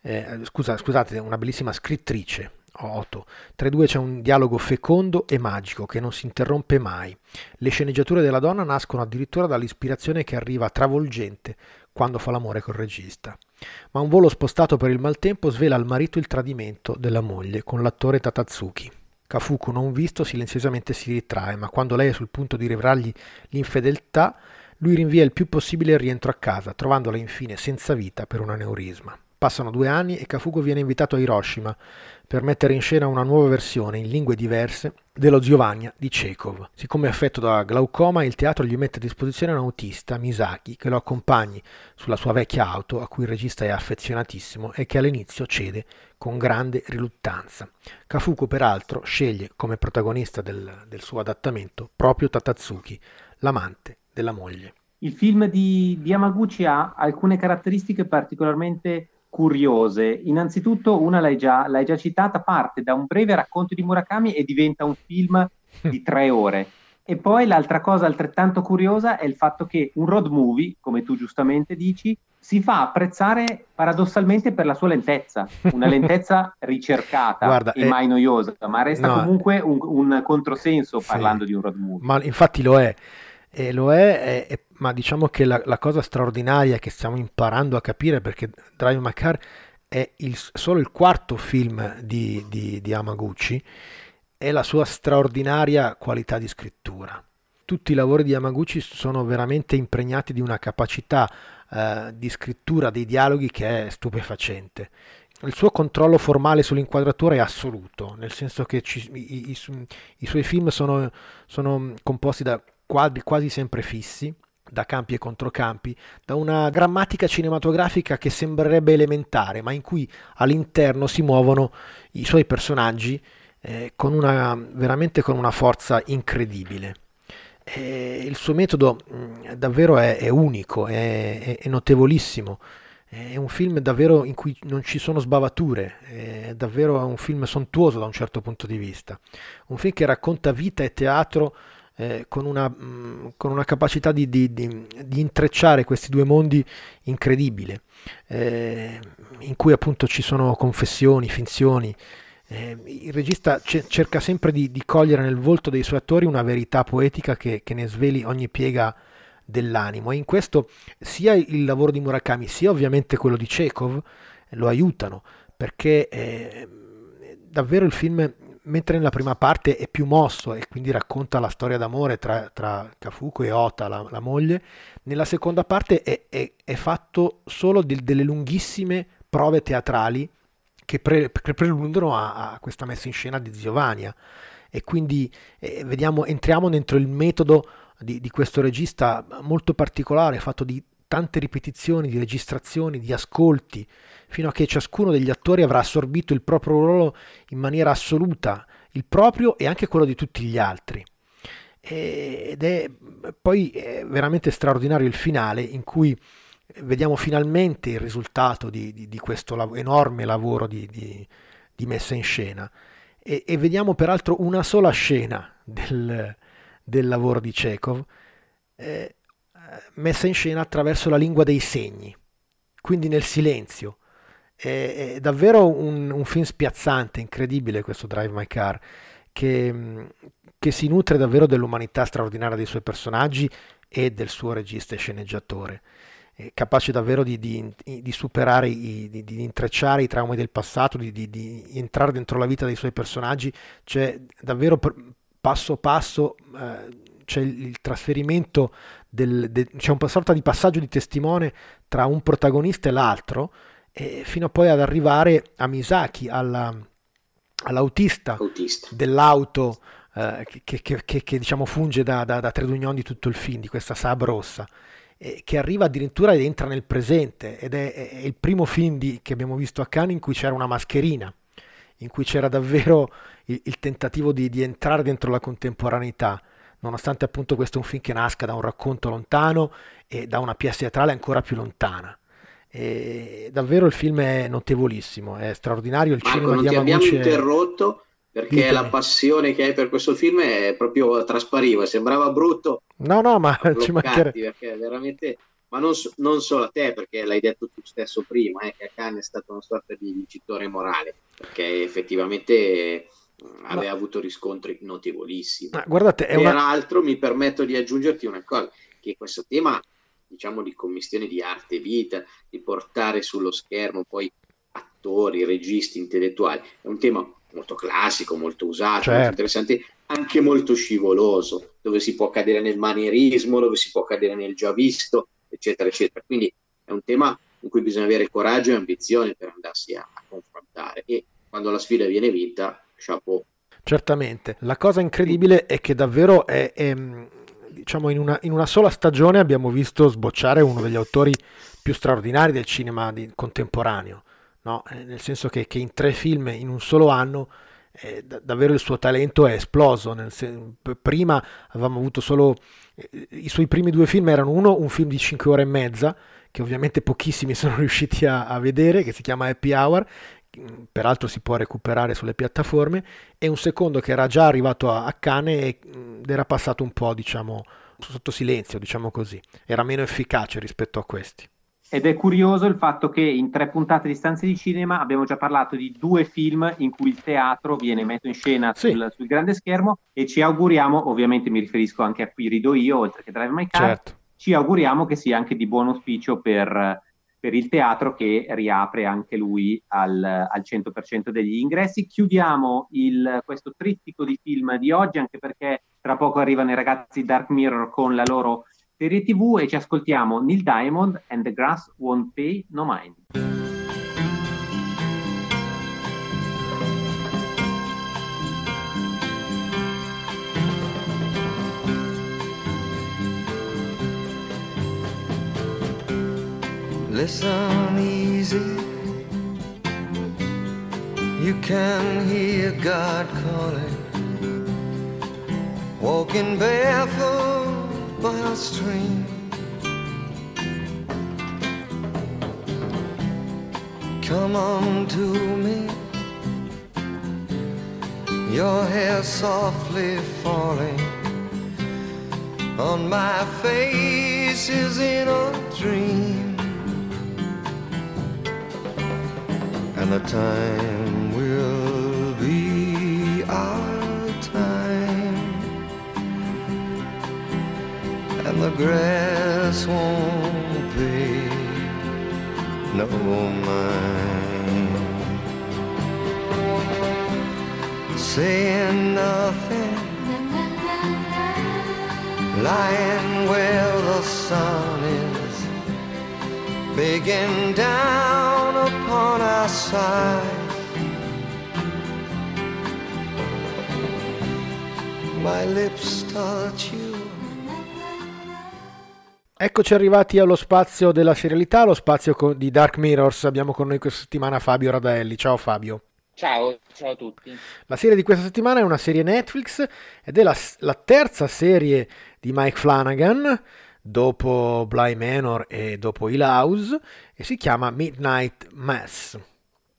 eh, scusa, scusate, una bellissima scrittrice, 8. Tra i due c'è un dialogo fecondo e magico che non si interrompe mai. Le sceneggiature della donna nascono addirittura dall'ispirazione che arriva travolgente quando fa l'amore col regista. Ma un volo spostato per il maltempo svela al marito il tradimento della moglie con l'attore Tatatsuki. Kafuku, non visto, silenziosamente si ritrae, ma quando lei è sul punto di rivelargli l'infedeltà, lui rinvia il più possibile il rientro a casa, trovandola infine senza vita per un aneurisma. Passano due anni e Kafuku viene invitato a Hiroshima per mettere in scena una nuova versione in lingue diverse dello Giovanni di Chekhov. Siccome è affetto da glaucoma, il teatro gli mette a disposizione un autista, Misaki, che lo accompagni sulla sua vecchia auto, a cui il regista è affezionatissimo e che all'inizio cede con grande riluttanza. Kafuku, peraltro, sceglie come protagonista del, del suo adattamento proprio Tatatsuki, l'amante della moglie. Il film di, di Yamaguchi ha alcune caratteristiche particolarmente curiose. Innanzitutto, una l'hai già, l'hai già citata, parte da un breve racconto di Murakami e diventa un film di tre ore. E poi l'altra cosa altrettanto curiosa è il fatto che un road movie, come tu giustamente dici, si fa apprezzare paradossalmente per la sua lentezza, una lentezza ricercata Guarda, e è... mai noiosa, ma resta no, comunque un, un controsenso parlando di un road movie. Ma infatti lo è e lo è, è, è ma diciamo che la, la, cosa straordinaria che stiamo imparando a capire perché Drive My Car è il, solo il quarto film di, di, di Amaguchi è la sua straordinaria qualità di scrittura. Tutti i lavori di Yamaguchi sono veramente impregnati di una capacità eh, di scrittura dei dialoghi che è stupefacente. Il suo controllo formale sull'inquadratura è assoluto, nel senso che ci, i, i, i, suoi film sono, sono composti da quadri quasi sempre fissi, da campi e controcampi, da una grammatica cinematografica che sembrerebbe elementare, ma in cui all'interno si muovono i suoi personaggi eh, con una, veramente con una forza incredibile. E il suo metodo mh, mm, davvero è, è unico, è, è, è, notevolissimo. È un film davvero in cui non ci sono sbavature, è davvero un film sontuoso da un certo punto di vista. Un film che racconta vita e teatro eh, con, una, mm, con, una, capacità di, di, di, di, intrecciare questi due mondi incredibile, eh, in cui appunto ci sono confessioni, finzioni, eh, il regista c- cerca sempre di, di, cogliere nel volto dei suoi attori una verità poetica che, che ne sveli ogni piega dell'animo. E in questo sia il lavoro di Murakami sia ovviamente quello di Chekhov lo aiutano perché eh, davvero il film mentre nella prima parte è più mosso e quindi racconta la storia d'amore tra, tra Kafuko e Ota, la, la, moglie, nella seconda parte è, è, è fatto solo di, delle lunghissime prove teatrali che, pre, che preludono a, a, questa messa in scena di Ziovania. E quindi eh, vediamo, entriamo dentro il metodo di, di questo regista molto particolare, fatto di tante ripetizioni, di registrazioni, di ascolti, fino a che ciascuno degli attori avrà assorbito il proprio ruolo in maniera assoluta, il proprio e anche quello di tutti gli altri. Ed è poi è veramente straordinario il finale in cui vediamo finalmente il risultato di, di, di questo lav- enorme lavoro di, di, messa in scena e, e, vediamo peraltro una sola scena del, del lavoro di Chekhov eh, messa in scena attraverso la lingua dei segni, quindi nel silenzio. È, è davvero un, un, film spiazzante, incredibile questo Drive My Car, che, che si nutre davvero dell'umanità straordinaria dei suoi personaggi e del suo regista e sceneggiatore capace davvero di, di, di superare, i, di, di, intrecciare i traumi del passato, di, entrare dentro la vita dei suoi personaggi, c'è davvero passo passo eh, c'è il, il trasferimento, del, de, c'è una sorta di passaggio di testimone tra un protagonista e l'altro, e fino poi ad arrivare a Misaki, alla, all'autista Autista. dell'auto eh, che, che, che, che, diciamo funge da, da, da Tredugnon di tutto il film, di questa Saab rossa che arriva addirittura ed entra nel presente ed è, è il primo film di, che abbiamo visto a Cannes in cui c'era una mascherina, in cui c'era davvero il, il tentativo di, di, entrare dentro la contemporaneità, nonostante appunto questo è un film che nasca da un racconto lontano e da una pièce teatrale ancora più lontana. E davvero il film è notevolissimo, è straordinario. Il Marco, cinema non di ti abbiamo interrotto perché Ditemi. la passione che hai per questo film è proprio traspariva, sembrava brutto. No, no, ma ci mancherebbe. perché veramente, ma non, so- non solo a te, perché l'hai detto tu stesso prima, eh, che Cannes è stato una sorta di vincitore morale, perché effettivamente aveva avuto riscontri notevolissimi. Ma guardate, è una... Peraltro mi permetto di aggiungerti una cosa, che questo tema, diciamo, di commissione di arte e vita, di portare sullo schermo poi attori, registi, intellettuali, è un tema molto classico, molto usato, Certo. molto interessante, anche molto scivoloso, dove si può cadere nel manierismo, dove si può cadere nel già visto, eccetera, eccetera. Quindi è un tema in cui bisogna avere coraggio e ambizione per andarsi a, a confrontare e quando la sfida viene vinta, chapeau. Certamente. La cosa incredibile è che davvero è, è, diciamo, in una, in una sola stagione abbiamo visto sbocciare uno degli autori più straordinari del cinema di- contemporaneo, no? Eh, nel senso che, che in tre film in un solo anno eh, da- davvero il suo talento è esploso. sen- prima avevamo avuto solo eh, i suoi primi due film erano uno un film di 5 ore e mezza che ovviamente pochissimi sono riusciti a, a vedere, che si chiama Happy Hour, mm, peraltro si può recuperare sulle piattaforme, e un secondo che era già arrivato a, e, mm, ed era passato un po', diciamo, sotto silenzio, diciamo così. Era meno efficace rispetto a questi. Ed è curioso il fatto che in tre puntate di stanze di cinema abbiamo già parlato di due film in cui il teatro viene messo in scena Sì. sul, sul grande schermo e ci auguriamo, ovviamente mi riferisco anche a Qui rido io, oltre che Drive My Car, Certo. ci auguriamo che sia anche di buon auspicio per, per il teatro che riapre anche lui al, al 100% degli ingressi. Chiudiamo il- questo trittico di film di oggi, anche perché tra poco arrivano i ragazzi Dark Mirror con la loro serie TV e ci ascoltiamo Neil Diamond and the Grass Won't Pay No Mind. Listen easy. You can hear God calling. Walking barefoot by a stream. Come on to me. Your hair softly falling on my face is in a dream. and the time will be our time, and the grass won't be no mine. Saying nothing, lying where the sun is, begging down. Upon our side. My lips touch you. Eccoci arrivati allo spazio della serialità, lo spazio di Dark Mirrors. Abbiamo con noi questa settimana Fabio Radaelli. Ciao Fabio. Ciao, ciao a tutti. La serie di questa settimana è una serie Netflix ed è la, la terza serie di Mike Flanagan dopo Bly Manor e dopo Hill House e si chiama Midnight Mass.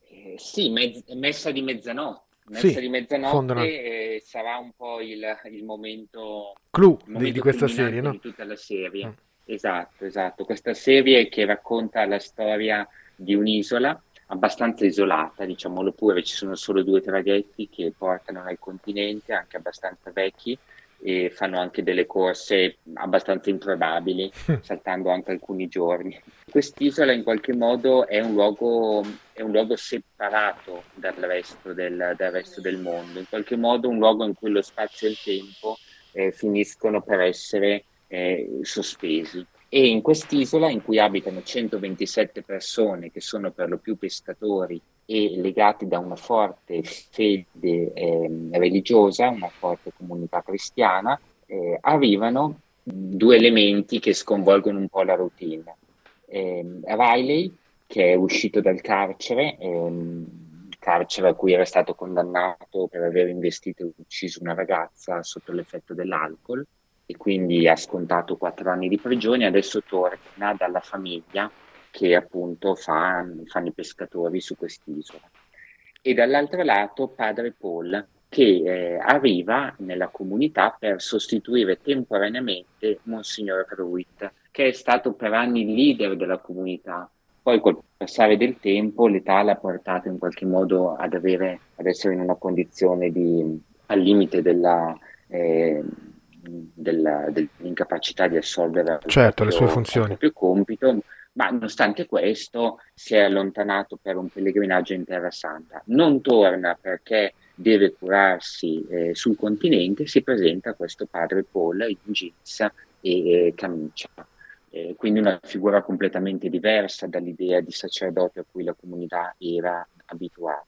Eh, sì, mezz- messa di mezzanotte. Messa Sì, di mezzanotte fondano- eh, sarà un po' il, il momento, Clou il di, momento di questa culminante serie, no? di tutta la serie. Mm. Esatto, esatto. Questa serie che racconta la storia di un'isola abbastanza isolata, diciamolo pure, ci sono solo due traghetti che portano al continente, anche abbastanza vecchi, e fanno anche delle corse abbastanza improbabili, saltando anche alcuni giorni. Quest'isola in qualche modo è un luogo, è un luogo separato dal resto del, dal resto del mondo, in qualche modo un luogo in cui lo spazio e il tempo eh, finiscono per essere eh, sospesi. E in quest'isola in cui abitano 127 persone che sono per lo più pescatori e legati da una forte fede ehm, religiosa, una forte comunità cristiana, eh, arrivano due elementi che sconvolgono un po' la routine. Ehm, Riley, che è uscito dal carcere, ehm, carcere a cui era stato condannato per aver investito e ucciso una ragazza sotto l'effetto dell'alcol, e quindi ha scontato quattro anni di prigione, adesso torna dalla famiglia che appunto fa, fanno i pescatori su quest'isola. E dall'altro lato padre Paul che eh, arriva nella comunità per sostituire temporaneamente Monsignor Pruitt, che è stato per anni il leader della comunità. Poi col passare del tempo l'età l'ha portato in qualche modo ad, avere, ad essere in una condizione di, al limite della, eh, della- dell'incapacità di assolvere Certo, le proprio- sue funzioni. il proprio compito, ma nonostante questo si è allontanato per un pellegrinaggio in Terra Santa. Non torna perché deve curarsi eh, sul continente, si presenta questo padre Paul in jeans e eh, camicia. Eh, quindi una figura completamente diversa dall'idea di sacerdote a cui la comunità era abituata.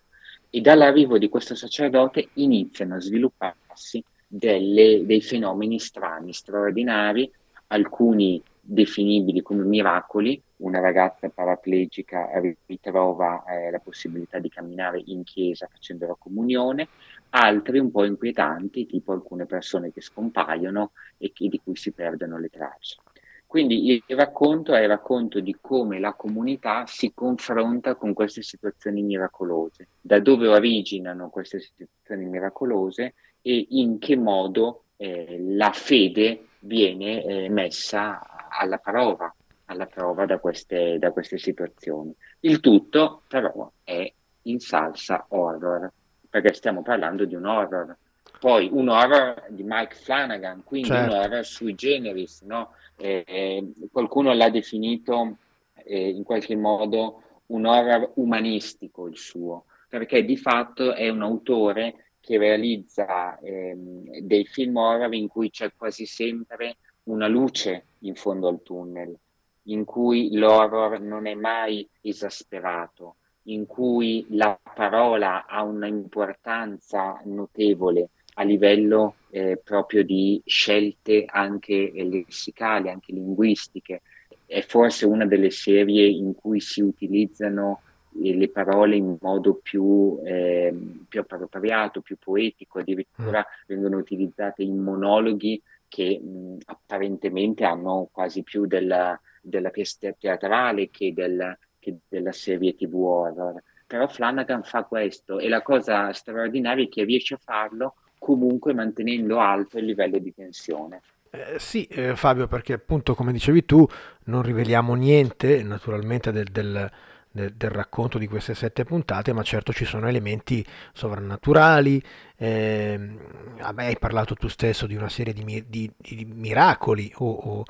E dall'arrivo di questo sacerdote iniziano a svilupparsi delle- dei fenomeni strani, straordinari, alcuni definibili come miracoli. Una ragazza paraplegica ritrova eh, la possibilità di camminare in chiesa facendo la comunione, altri un po' inquietanti, tipo alcune persone che scompaiono e che- di cui si perdono le tracce. Quindi il racconto è il racconto di come la comunità si confronta con queste situazioni miracolose, da dove originano queste situazioni miracolose e in che modo eh, la fede viene eh, messa alla prova, alla prova da queste, da queste situazioni. Il tutto però è in salsa horror, perché stiamo parlando di un horror. Poi un horror di Mike Flanagan, quindi Certo. un horror sui generis, no? Eh, eh, qualcuno l'ha definito eh, in qualche modo un horror umanistico il suo, perché di fatto è un autore che realizza ehm, dei film horror in cui c'è quasi sempre una luce in fondo al tunnel, in cui l'horror non è mai esasperato, in cui la parola ha un'importanza notevole a livello eh, proprio di scelte anche lessicali, anche linguistiche. È forse una delle serie in cui si utilizzano eh, le parole in modo più, eh, più appropriato, più poetico, addirittura vengono utilizzate in monologhi che mh, apparentemente hanno quasi più della, della pièce teatrale che, del, che della serie TV horror. Però Flanagan fa questo e la cosa straordinaria è che riesce a farlo comunque mantenendo alto il livello di tensione. Eh, sì, eh, Fabio, perché appunto come dicevi tu non riveliamo niente naturalmente del, del- del, del, racconto di queste sette puntate, ma certo ci sono elementi sovrannaturali. Eh, hai parlato tu stesso di una serie di, di, di miracoli o, o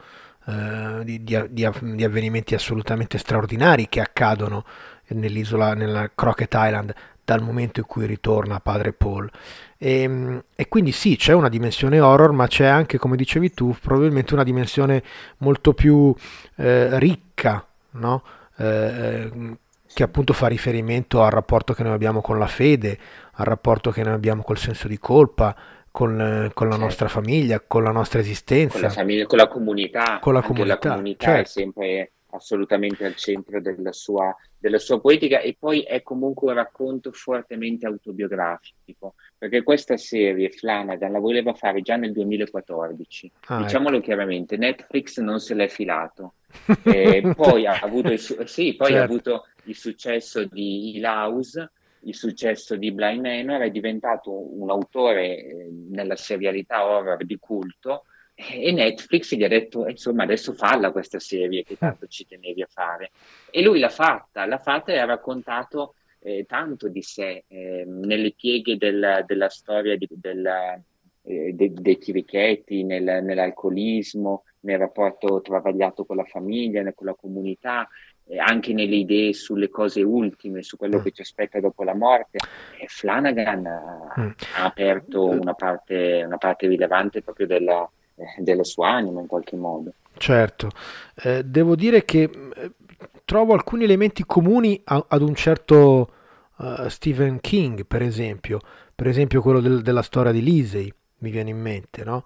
eh, di, di, avvenimenti assolutamente straordinari che accadono nell'isola, nella Crockett Island dal momento in cui ritorna padre Paul. E, ehm, e, quindi sì, c'è una dimensione horror, ma c'è anche, come dicevi tu, probabilmente una dimensione molto più eh, ricca, no? eh, che appunto fa riferimento al rapporto che noi abbiamo con la fede, al rapporto che noi abbiamo col senso di colpa, con, con la certo. nostra famiglia, con la nostra esistenza. Con la famiglia, con la comunità. Con la comunità, la comunità certo. è sempre assolutamente al centro della sua, della sua, poetica e poi è comunque un racconto fortemente autobiografico, perché questa serie Flanagan la voleva fare già nel 2014, ah, diciamolo ecco. chiaramente, Netflix non se l'è filato, poi, ha avuto, il, sì, poi certo. ha avuto il successo di House, il successo di Blind Manor, è diventato un autore eh, nella serialità horror di culto, e Netflix gli ha detto insomma adesso falla questa serie che tanto ci tenevi a fare. E lui l'ha fatta, l'ha fatta e ha raccontato eh, tanto di sé eh, nelle pieghe del, della storia di, del, eh, de, dei chirichetti, nel, nell'alcolismo, nel rapporto travagliato con la famiglia, con la comunità, anche nelle idee sulle cose ultime, su quello mm. che ci aspetta dopo la morte. E Flanagan ha, mm. ha aperto una parte, una parte rilevante proprio della, eh, della sua anima in qualche modo. Certo, eh, devo dire che eh, trovo alcuni elementi comuni a, ad un certo uh, Stephen King, per esempio, per esempio quello del, della storia di Lisey, mi viene in mente, no?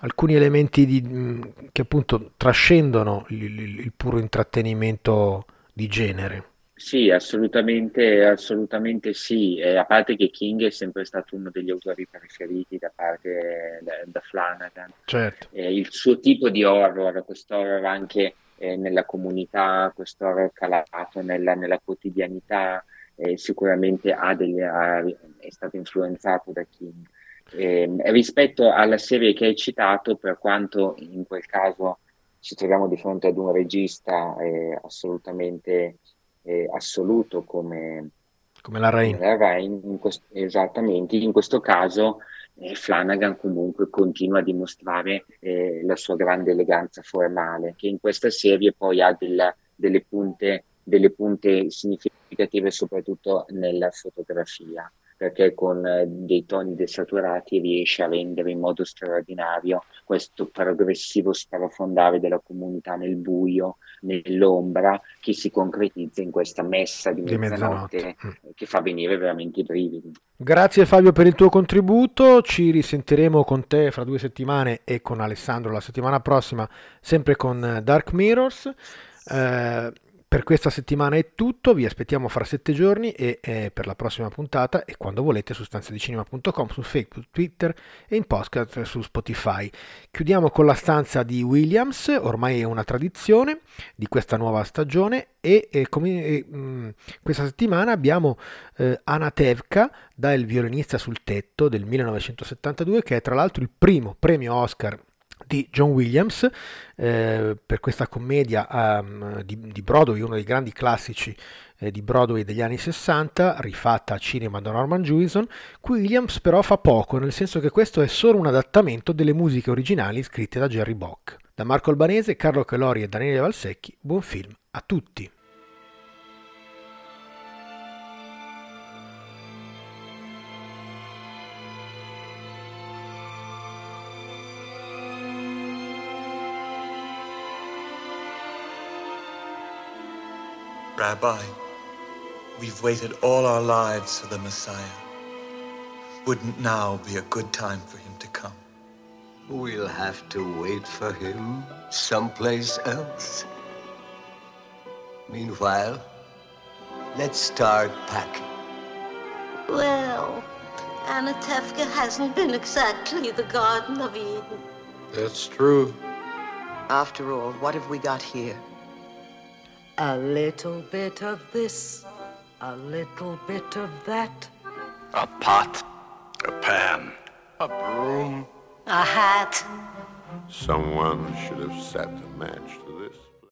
Alcuni elementi di, che appunto trascendono il, il, puro intrattenimento di genere. Sì, assolutamente, assolutamente sì. Eh, a parte che King è sempre stato uno degli autori preferiti da parte da, da Flanagan. Certo. Eh, il suo tipo di horror, questo horror anche eh, nella comunità, questo horror calato nella, nella quotidianità, eh, sicuramente degli, ha, è stato influenzato da King. Ehm, rispetto alla serie che hai citato, per quanto in quel caso ci troviamo di fronte ad un regista eh, assolutamente eh, assoluto come, come la Rain. La Rain in quest- esattamente, in questo caso eh, Flanagan comunque continua a dimostrare eh, la sua grande eleganza formale, che in questa serie poi ha della, delle, punte, delle punte significative soprattutto nella fotografia perché con eh, dei toni desaturati riesce a rendere in modo straordinario questo progressivo sprofondare della comunità nel buio, nell'ombra, che si concretizza in questa messa di mezzanotte, di mezzanotte. Mm. che fa venire veramente i brividi. Grazie Fabio per il tuo contributo, ci risentiremo con te fra due settimane e con Alessandro la settimana prossima, sempre con Dark Mirrors. Eh, per questa settimana è tutto, vi aspettiamo fra sette giorni e eh, per la prossima puntata e quando volete su stanziadicinema.com, su Facebook, Twitter e in podcast su Spotify. Chiudiamo con la stanza di Williams, ormai è una tradizione di questa nuova stagione e, e come, e, mh, mm, questa settimana abbiamo eh, Anatevka da Il violinista sul tetto del 1972 che è tra l'altro il primo premio Oscar di John Williams eh, per questa commedia um, di, di, Broadway, uno dei grandi classici eh, di Broadway degli anni 60, rifatta a cinema da Norman Jewison. Qui Williams però fa poco, nel senso che questo è solo un adattamento delle musiche originali scritte da Jerry Bock. Da Marco Albanese, Carlo Calori e Daniele Valsecchi, buon film a tutti! Rabbi, we've waited all our lives for the Messiah. Wouldn't now be a good time for him to come? We'll have to wait for him someplace else. Meanwhile, let's start packing. Well, Anatevka hasn't been exactly the Garden of Eden. That's true. After all, what have we got here? A little bit of this, a little bit of that. A pot, a pan, a broom, a hat. Someone should have set the match to this.